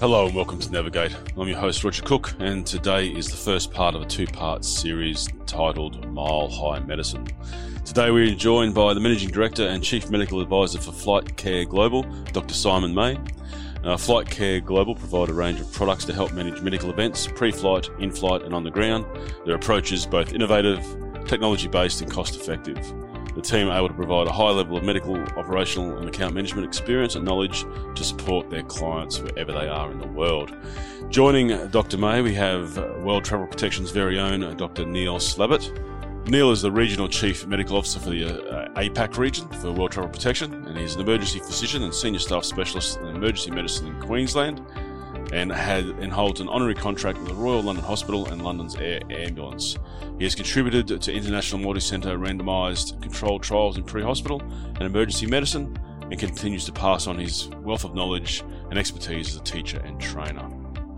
Hello and welcome to Navigate. I'm your host Roger Cook, and today is the first part of a two part series titled Mile High Medicine. Today we're joined by the Managing Director and Chief Medical Advisor for Flight Care Global, Dr. Simon May. Uh, Flight Care Global provide a range of products to help manage medical events, pre flight, in flight, and on the ground. Their approach is both innovative, technology based, and cost effective. The team are able to provide a high level of medical, operational, and account management experience and knowledge to support their clients wherever they are in the world. Joining Dr. May, we have World Travel Protection's very own Dr. Neil Slabbert. Neil is the Regional Chief Medical Officer for the uh, APAC region for World Travel Protection, and he's an emergency physician and senior staff specialist in emergency medicine in Queensland and had and holds an honorary contract with the Royal London Hospital and London's Air Ambulance. He has contributed to international multi-centre randomised controlled trials in pre-hospital and emergency medicine, and continues to pass on his wealth of knowledge and expertise as a teacher and trainer.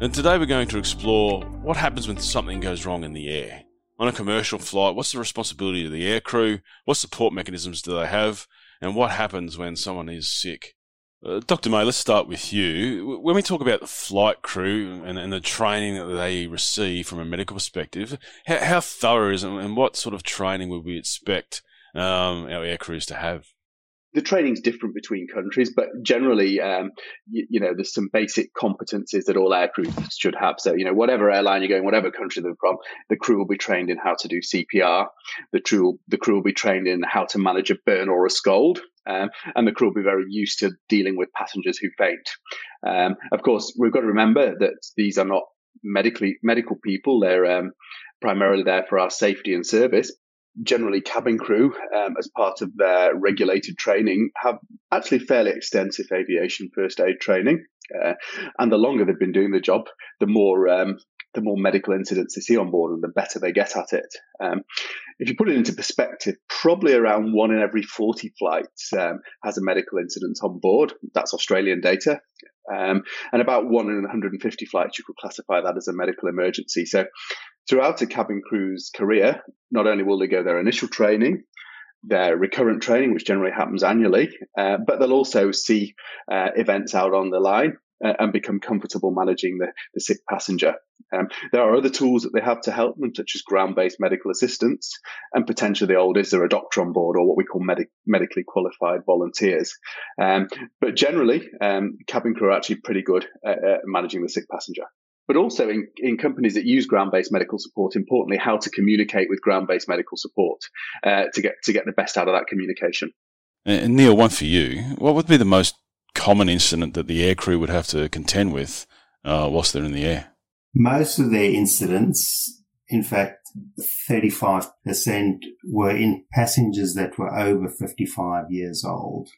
And today we're going to explore what happens when something goes wrong in the air. On a commercial flight, what's the responsibility of the air crew? What support mechanisms do they have? And what happens when someone is sick? Uh, Dr. May, let's start with you. When we talk about the flight crew and, and the training that they receive from a medical perspective, how, how thorough is it and what sort of training would we expect um, our air crews to have? the training's different between countries, but generally, um, you, you, know, there's some basic competencies that all air crews should have. So, you know, whatever airline you're going, whatever country they're from, the crew will be trained in how to do CPR. The crew, the crew will be trained in how to manage a burn or a scald. Um, and the crew will be very used to dealing with passengers who faint. Um, of course, we've got to remember that these are not medically medical people. They're um, primarily there for our safety and service, generally cabin crew, um, as part of their regulated training, have actually fairly extensive aviation first aid training. Uh, and the longer they've been doing the job, the more um, the more medical incidents they see on board, and the better they get at it. Um, if you put it into perspective, probably around one in every 40 flights um, has a medical incident on board. That's Australian data. Um, and about one in 150 flights, you could classify that as a medical emergency. So throughout a cabin crew's career, not only will they go their initial training, their recurrent training, which generally happens annually, uh, but they'll also see uh, events out on the line and become comfortable managing the, the sick passenger. Um, there are other tools that they have to help them, such as ground-based medical assistance, and potentially the old is there a doctor on board or what we call medic- medically qualified volunteers. Um, but generally, um, cabin crew are actually pretty good at, at managing the sick passenger but also in, in companies that use ground-based medical support, importantly, how to communicate with ground-based medical support uh, to get to get the best out of that communication. And Neil, one for you. What would be the most common incident that the aircrew would have to contend with uh, whilst they're in the air? Most of their incidents, in fact, 35% were in passengers that were over 55 years old.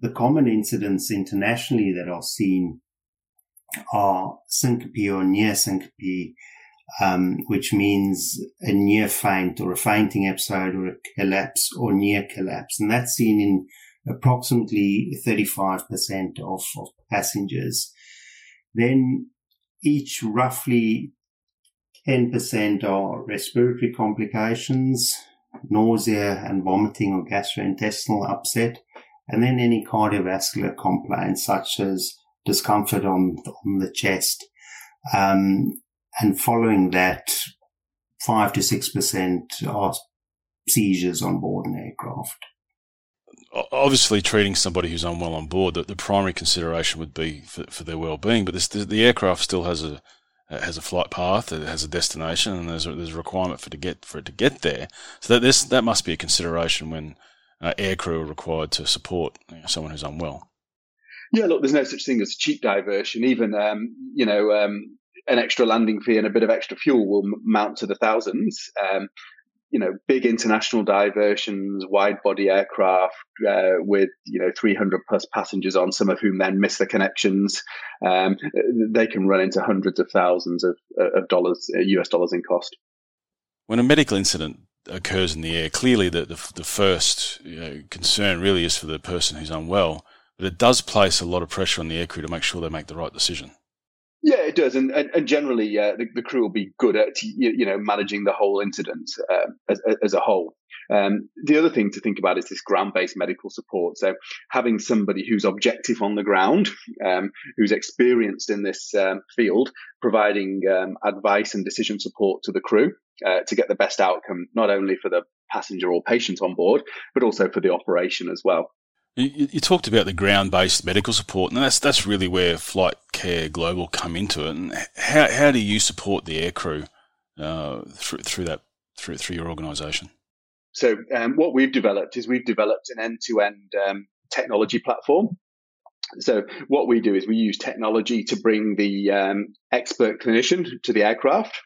The common incidents internationally that are seen are syncope or near syncope, um, which means a near faint or a fainting episode or a collapse or near collapse. And that's seen in approximately 35% of, of passengers. Then each roughly 10% are respiratory complications, nausea and vomiting or gastrointestinal upset, and then any cardiovascular complaints such as discomfort on, on the chest. Um, and following that, five to six percent are seizures on board an aircraft. Obviously, treating somebody who's unwell on board, the, the primary consideration would be for, for their well-being. But this, the, the, aircraft still has a has a flight path, it has a destination, and there's a, there's a requirement for to get for it to get there. So that this that must be a consideration when uh, aircrew are required to support you know, someone who's unwell. Yeah, look, there's no such thing as cheap diversion. Even, um, you know, um, an extra landing fee and a bit of extra fuel will mount to the thousands. Um, you know, big international diversions, wide body aircraft uh, with, you know, 300 plus passengers on, some of whom then miss the connections. Um, they can run into hundreds of thousands of, of dollars, US uh, dollars in cost. When a medical incident occurs in the air, clearly the, the, the first you know, concern really is for the person who's unwell but it does place a lot of pressure on the aircrew to make sure they make the right decision. It does, and and, and generally, uh, the, the, crew will be good at you, you know managing the whole incident uh, as, as a whole. Um, the other thing to think about is this ground-based medical support. So having somebody who's objective on the ground, um, who's experienced in this um, field, providing um, advice and decision support to the crew uh, to get the best outcome, not only for the passenger or patient on board, but also for the operation as well. You, you, talked about the ground-based medical support, and that's that's really where Flight Care Global come into it. And how how do you support the aircrew uh, through through that through through your organisation? So um, what we've developed is we've developed an end-to-end um, technology platform. So what we do is we use technology to bring the um, expert clinician to the aircraft.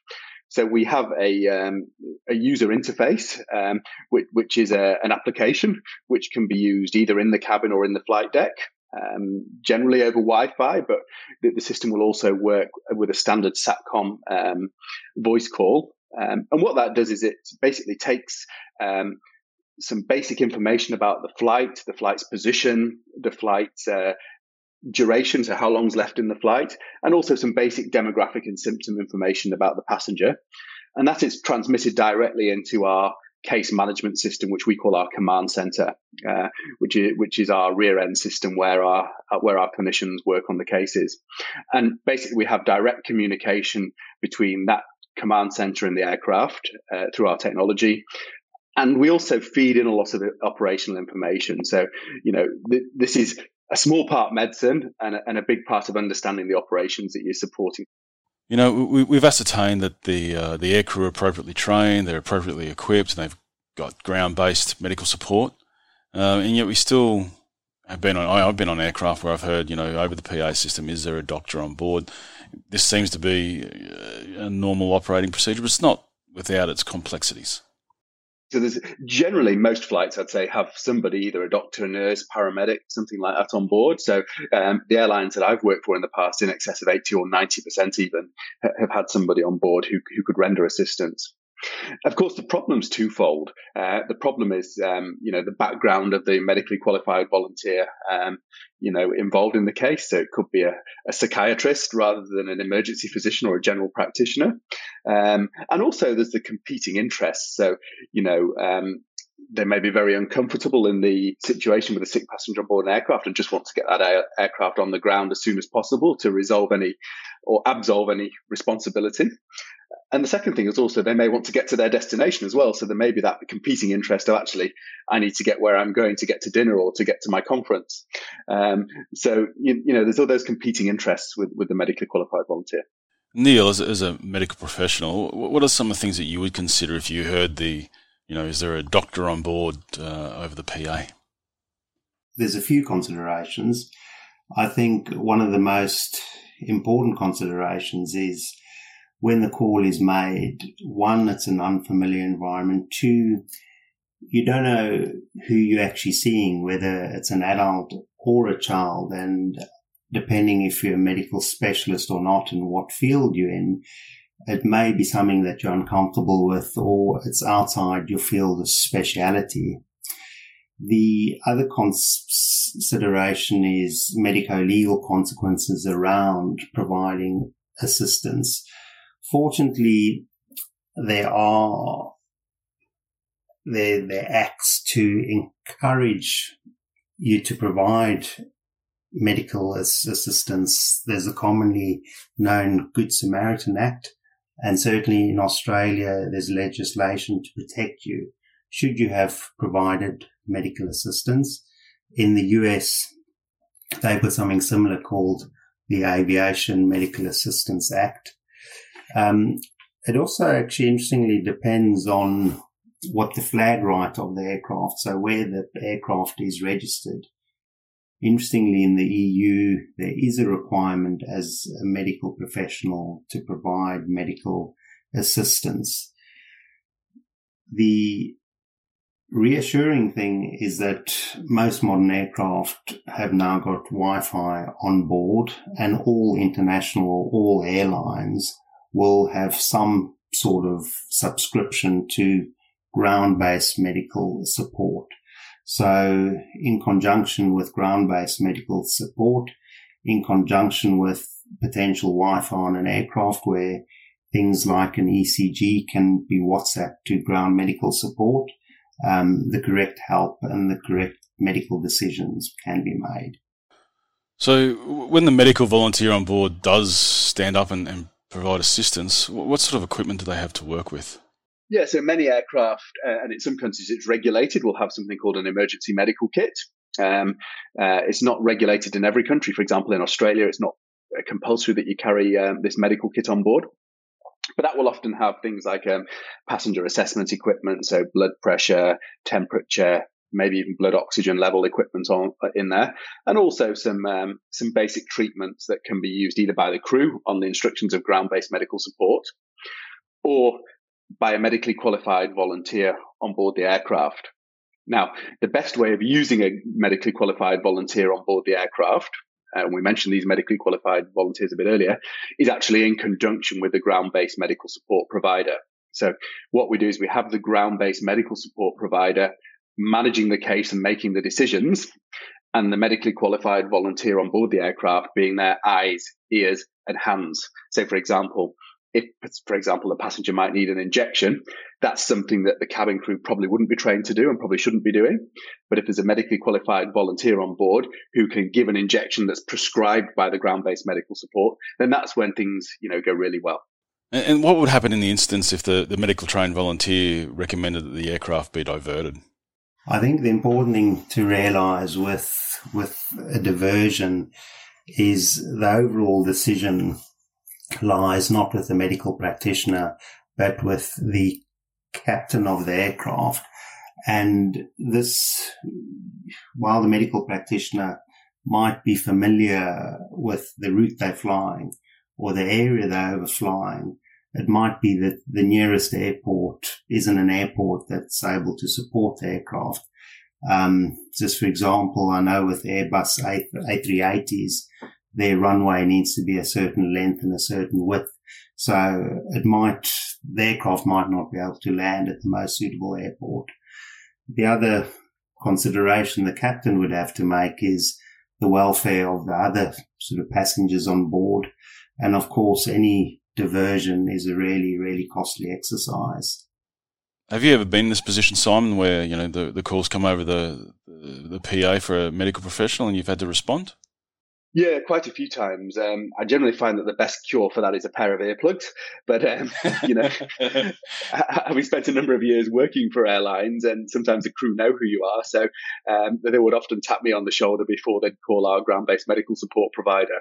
So we have a, um, a user interface, um, which, which, is a, an application which can be used either in the cabin or in the flight deck. Um, generally over Wi-Fi, but the, the, system will also work with a standard SATCOM um, voice call. Um, and what that does is it basically takes um, some basic information about the flight, the flight's position, the flight uh, duration, so how long's left in the flight, and also some basic demographic and symptom information about the passenger. And that is transmitted directly into our case management system, which we call our command center, uh, which is which is our rear end system where our uh, where our clinicians work on the cases. And basically, we have direct communication between that command center and the aircraft uh, through our technology. And we also feed in a lot of the operational information. So, you know, th- this is a small part medicine and a, and a big part of understanding the operations that you're supporting. You know, we, have ascertained that the uh, the aircrew are appropriately trained, they're appropriately equipped, and they've got ground-based medical support, uh, and yet we still have been on. I've been on aircraft where I've heard, you know, over the PA system, is there a doctor on board? This seems to be a normal operating procedure, but it's not without its complexities. So there's generally most flights, I'd say, have somebody, either a doctor, a nurse, paramedic, something like that on board. So um, the airlines that I've worked for in the past, in excess of 80 or 90% even, have had somebody on board who, who could render assistance. Of course, the problem's twofold. Uh, the problem is, um, you know, the background of the medically qualified volunteer, um, you know, involved in the case. So it could be a, a, psychiatrist rather than an emergency physician or a general practitioner. Um, and also there's the competing interests. So, you know, um, they may be very uncomfortable in the situation with a sick passenger on board an aircraft and just want to get that air- aircraft on the ground as soon as possible to resolve any or absolve any responsibility. And the second thing is also they may want to get to their destination as well. So there may be that competing interest of actually, I need to get where I'm going to get to dinner or to get to my conference. Um, so, you, you, know, there's all those competing interests with, with the medically qualified volunteer. Neil, as, as a medical professional, what are some of the things that you would consider if you heard the, you know, is there a doctor on board uh, over the PA? There's a few considerations. I think one of the most important considerations is when the call is made, one, it's an unfamiliar environment. Two, you don't know who you're actually seeing, whether it's an adult or a child. And depending if you're a medical specialist or not and what field you're in, it may be something that you're uncomfortable with or it's outside your field of speciality. The other consideration is medico-legal consequences around providing assistance. Fortunately, there are there, there acts to encourage you to provide medical assistance. There's a commonly known Good Samaritan Act, and certainly in Australia, there's legislation to protect you should you have provided medical assistance. In the US, they put something similar called the Aviation Medical Assistance Act. Um, it also actually interestingly depends on what the flag right of the aircraft, so where the aircraft is registered. Interestingly, in the EU, there is a requirement as a medical professional to provide medical assistance. The reassuring thing is that most modern aircraft have now got Wi-Fi on board and all international, all airlines will have some sort of subscription to ground-based medical support. So in conjunction with ground-based medical support, in conjunction with potential Wi-Fi on an aircraft where things like an ECG can be WhatsApp to ground medical support, um, the correct help and the correct medical decisions can be made. So, when the medical volunteer on board does stand up and, and provide assistance, what sort of equipment do they have to work with? Yeah, so many aircraft, uh, and in some countries it's regulated, will have something called an emergency medical kit. Um, uh, it's not regulated in every country. For example, in Australia, it's not compulsory that you carry um, this medical kit on board. But that will often have things like um, passenger assessment equipment, so blood pressure, temperature, maybe even blood oxygen level equipment on uh, in there, and also some um, some basic treatments that can be used either by the crew on the instructions of ground-based medical support, or by a medically qualified volunteer on board the aircraft. Now, the best way of using a medically qualified volunteer on board the aircraft, uh, and we mentioned these medically qualified volunteers a bit earlier, is actually in conjunction with the ground-based medical support provider. So what we do is we have the ground-based medical support provider managing the case and making the decisions, and the medically qualified volunteer on board the aircraft being their eyes, ears, and hands. So, for example, if, for example, a passenger might need an injection, that's something that the cabin crew probably wouldn't be trained to do and probably shouldn't be doing. But if there's a medically qualified volunteer on board who can give an injection that's prescribed by the ground-based medical support, then that's when things, you know, go really well. And what would happen in the instance if the, the medical trained volunteer recommended that the aircraft be diverted? I think the important thing to realise with with a diversion is the overall decision lies not with the medical practitioner, but with the captain of the aircraft. And this, while the medical practitioner might be familiar with the route they're flying or the area they're overflying, it might be that the nearest airport isn't an airport that's able to support aircraft. Um, just for example, I know with Airbus A380s, their runway needs to be a certain length and a certain width. So it might, the aircraft might not be able to land at the most suitable airport. The other consideration the captain would have to make is the welfare of the other sort of passengers on board. And of course, any diversion is a really, really costly exercise. Have you ever been in this position, Simon, where you know the, the calls come over the the PA for a medical professional and you've had to respond? Yeah, quite a few times. Um, I generally find that the best cure for that is a pair of earplugs. But um, you know, having spent a number of years working for airlines, and sometimes the crew know who you are, so um, they would often tap me on the shoulder before they'd call our ground-based medical support provider.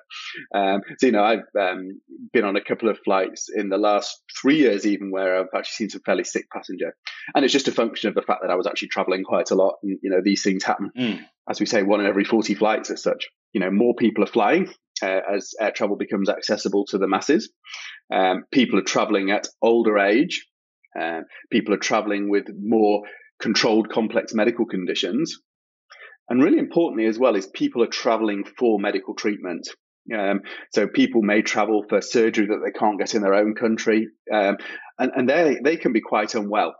Um, so you know, I've um, been on a couple of flights in the last three years, even where I've actually seen some fairly sick passenger, and it's just a function of the fact that I was actually traveling quite a lot, and you know, these things happen. Mm. As we say, one in every 40 flights as such you know, more people are flying uh, as air travel becomes accessible to the masses. Um, people are traveling at older age. Uh, people are traveling with more controlled complex medical conditions. And really importantly as well is people are traveling for medical treatment. Um, so people may travel for surgery that they can't get in their own country, um, and, and they they can be quite unwell.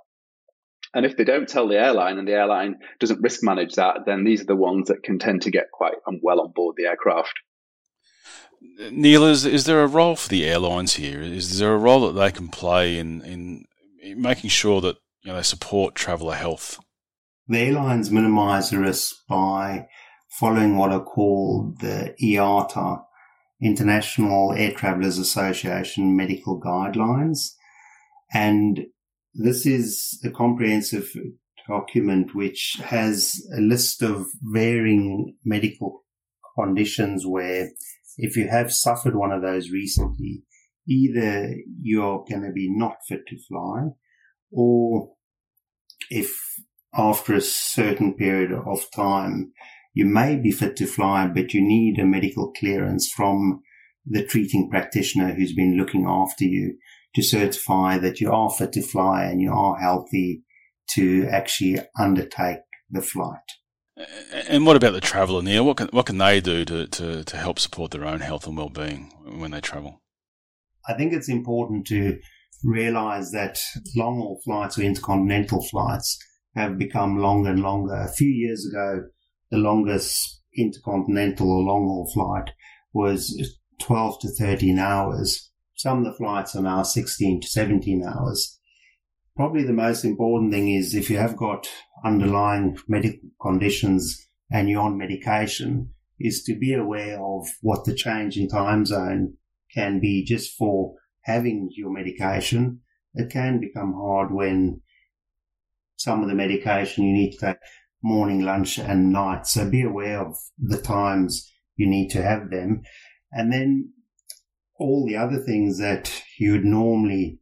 And if they don't tell the airline and the airline doesn't risk manage that, then these are the ones that can tend to get quite um, unwell on board the aircraft. Neil, is, is there a role for the airlines here? Is there a role that they can play in, in making sure that you know, they support traveller health? The airlines minimise the risk by following what are called the IATA, International Air Travellers Association medical guidelines. And this is a comprehensive document which has a list of varying medical conditions where if you have suffered one of those recently, either you're going to be not fit to fly or if after a certain period of time you may be fit to fly, but you need a medical clearance from the treating practitioner who's been looking after you to certify that you are fit to fly and you are healthy to actually undertake the flight. And what about the traveller, Neil? What can what can they do to, to, to help support their own health and well being when they travel? I think it's important to realise that long haul flights or intercontinental flights have become longer and longer. A few years ago, the longest intercontinental or long haul flight was 12 to 13 hours. Some of the flights are now 16 to 17 hours. probably the most important thing is if you have got underlying medical conditions and you're on medication, is to be aware of what the change in time zone can be just for having your medication. It can become hard when some of the medication you need to take morning, lunch, and night. So be aware of the times you need to have them. And then all the other things that you would normally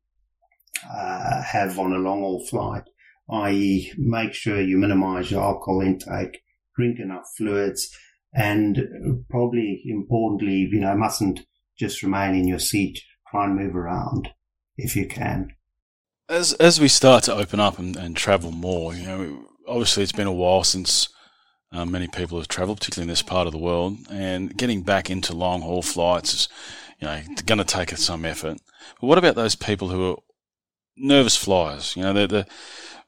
uh, have on a long haul flight, i.e., make sure you minimize your alcohol intake, drink enough fluids, and probably importantly, you know, mustn't just remain in your seat. Try and move around if you can. As as we start to open up and, and travel more, you know, obviously it's been a while since uh, many people have travelled, particularly in this part of the world, and getting back into long haul flights is, you know, going to take some effort. But what about those people who are nervous flyers? You know, they're,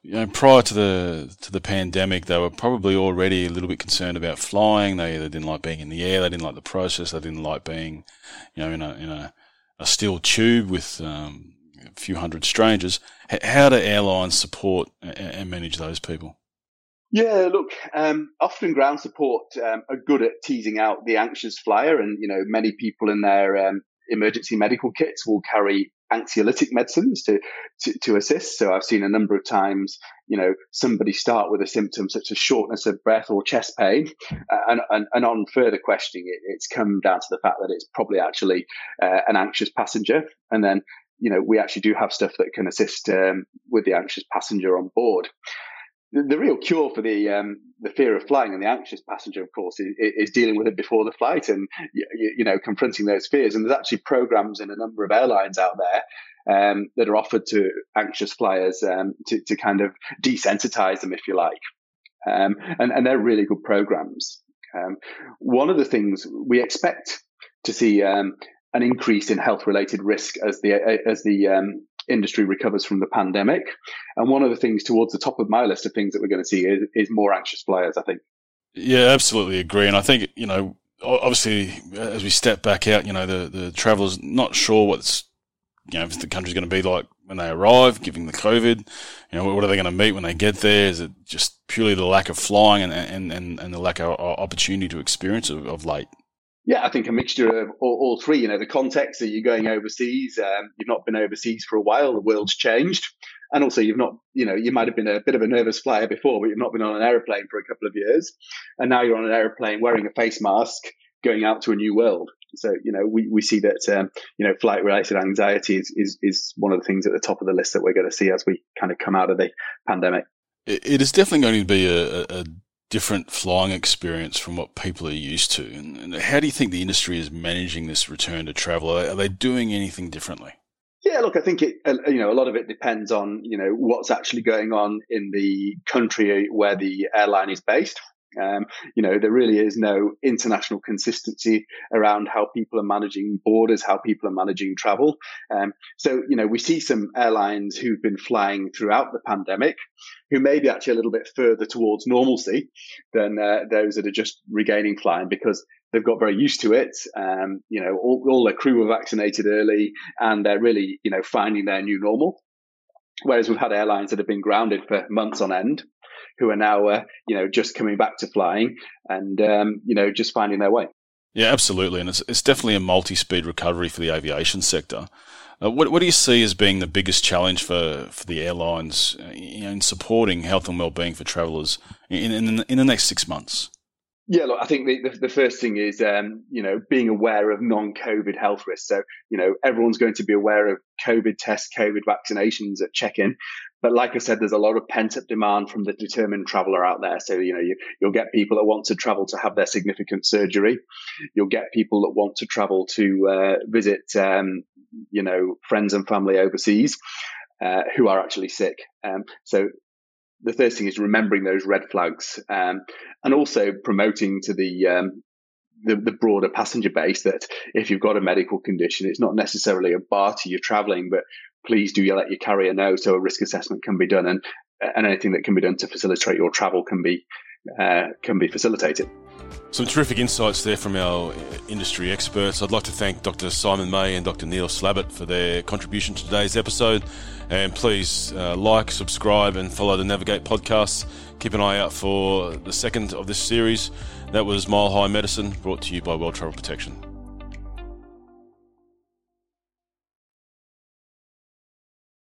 you know, prior to the to the pandemic, they were probably already a little bit concerned about flying. They didn't like being in the air, they didn't like the process, they didn't like being, you know, in a in a, a steel tube with um, a few hundred strangers. How do airlines support and manage those people? Yeah, look, um, often ground support um, are good at teasing out the anxious flyer, and you know many people in their um, emergency medical kits will carry anxiolytic medicines to, to, to assist. So I've seen a number of times, you know, somebody start with a symptom such as shortness of breath or chest pain, uh, and, and, and on further questioning, it, it's come down to the fact that it's probably actually uh, an anxious passenger, and then you know we actually do have stuff that can assist um, with the anxious passenger on board the, real cure for the um, the fear of flying and the anxious passenger, of course, is, is dealing with it before the flight and you, you, know confronting those fears. And there's actually programs in a number of airlines out there um, that are offered to anxious flyers um, to to kind of desensitize them, if you like. Um, and, and they're really good programs. Um, one of the things we expect to see um, an increase in health related risk as the as the um, industry recovers from the pandemic. And one of the things towards the top of my list of things that we're going to see is, is more anxious players, I think. Yeah, absolutely agree. And I think, you know, obviously, uh, as we step back out, you know, the, the traveller's not sure what's, you know, if the country's going to be like when they arrive, given the COVID. You know, what are they going to meet when they get there? Is it just purely the lack of flying and, and, and, and the lack of uh, opportunity to experience of, of late? Yeah, I think a mixture of all, all three. You know, the context that you're going overseas, um, you've not been overseas for a while, the world's changed, and also you've not, you know, you might have been a bit of a nervous flyer before, but you've not been on an aeroplane for a couple of years, and now you're on an aeroplane wearing a face mask, going out to a new world. So, you know, we, we see that, um, you know, flight related anxiety is, is, is one of the things at the top of the list that we're going to see as we kind of come out of the pandemic. It is definitely going to be a, a different flying experience from what people are used to. And, how do you think the industry is managing this return to travel? Are, are they doing anything differently? Yeah, look, I think it, uh, you know, a lot of it depends on, you know, what's actually going on in the country where the airline is based. Um, you know, there really is no international consistency around how people are managing borders, how people are managing travel. Um, so, you know, we see some airlines who've been flying throughout the pandemic who may be actually a little bit further towards normalcy than uh, those that are just regaining flying because they've got very used to it. Um, you know, all, all their crew were vaccinated early and they're really, you know, finding their new normal. Whereas we've had airlines that have been grounded for months on end who are now, uh, you know, just coming back to flying and, um, you know, just finding their way. Yeah, absolutely. And it's, it's definitely a multi speed recovery for the aviation sector. Uh, what, what do you see as being the biggest challenge for, for the airlines uh, in supporting health and well-being for travellers in, in, in the next six months? Yeah, look, I think the, the, the first thing is, um, you know, being aware of non-COVID health risks. So, you know, everyone's going to be aware of COVID tests, COVID vaccinations at check-in. But like I said, there's a lot of pent-up demand from the determined traveler out there. So, you know, you, you'll get people that want to travel to have their significant surgery. You'll get people that want to travel to uh, visit, um, you know, friends and family overseas. Uh, who are actually sick. Um, so the first thing is remembering those red flags um, and also promoting to the, um, the, the broader passenger base that if you've got a medical condition, it's not necessarily a bar to you traveling, but please do let your carrier know so a risk assessment can be done and and anything that can be done to facilitate your travel can be uh, can be facilitated. Some terrific insights there from our industry experts. I'd like to thank Dr. Simon May and Dr. Neil Slabbert for their contribution to today's episode. And please uh, like, subscribe, and follow the Navigate podcasts. Keep an eye out for the second of this series. That was Mile High Medicine, brought to you by World Travel Protection.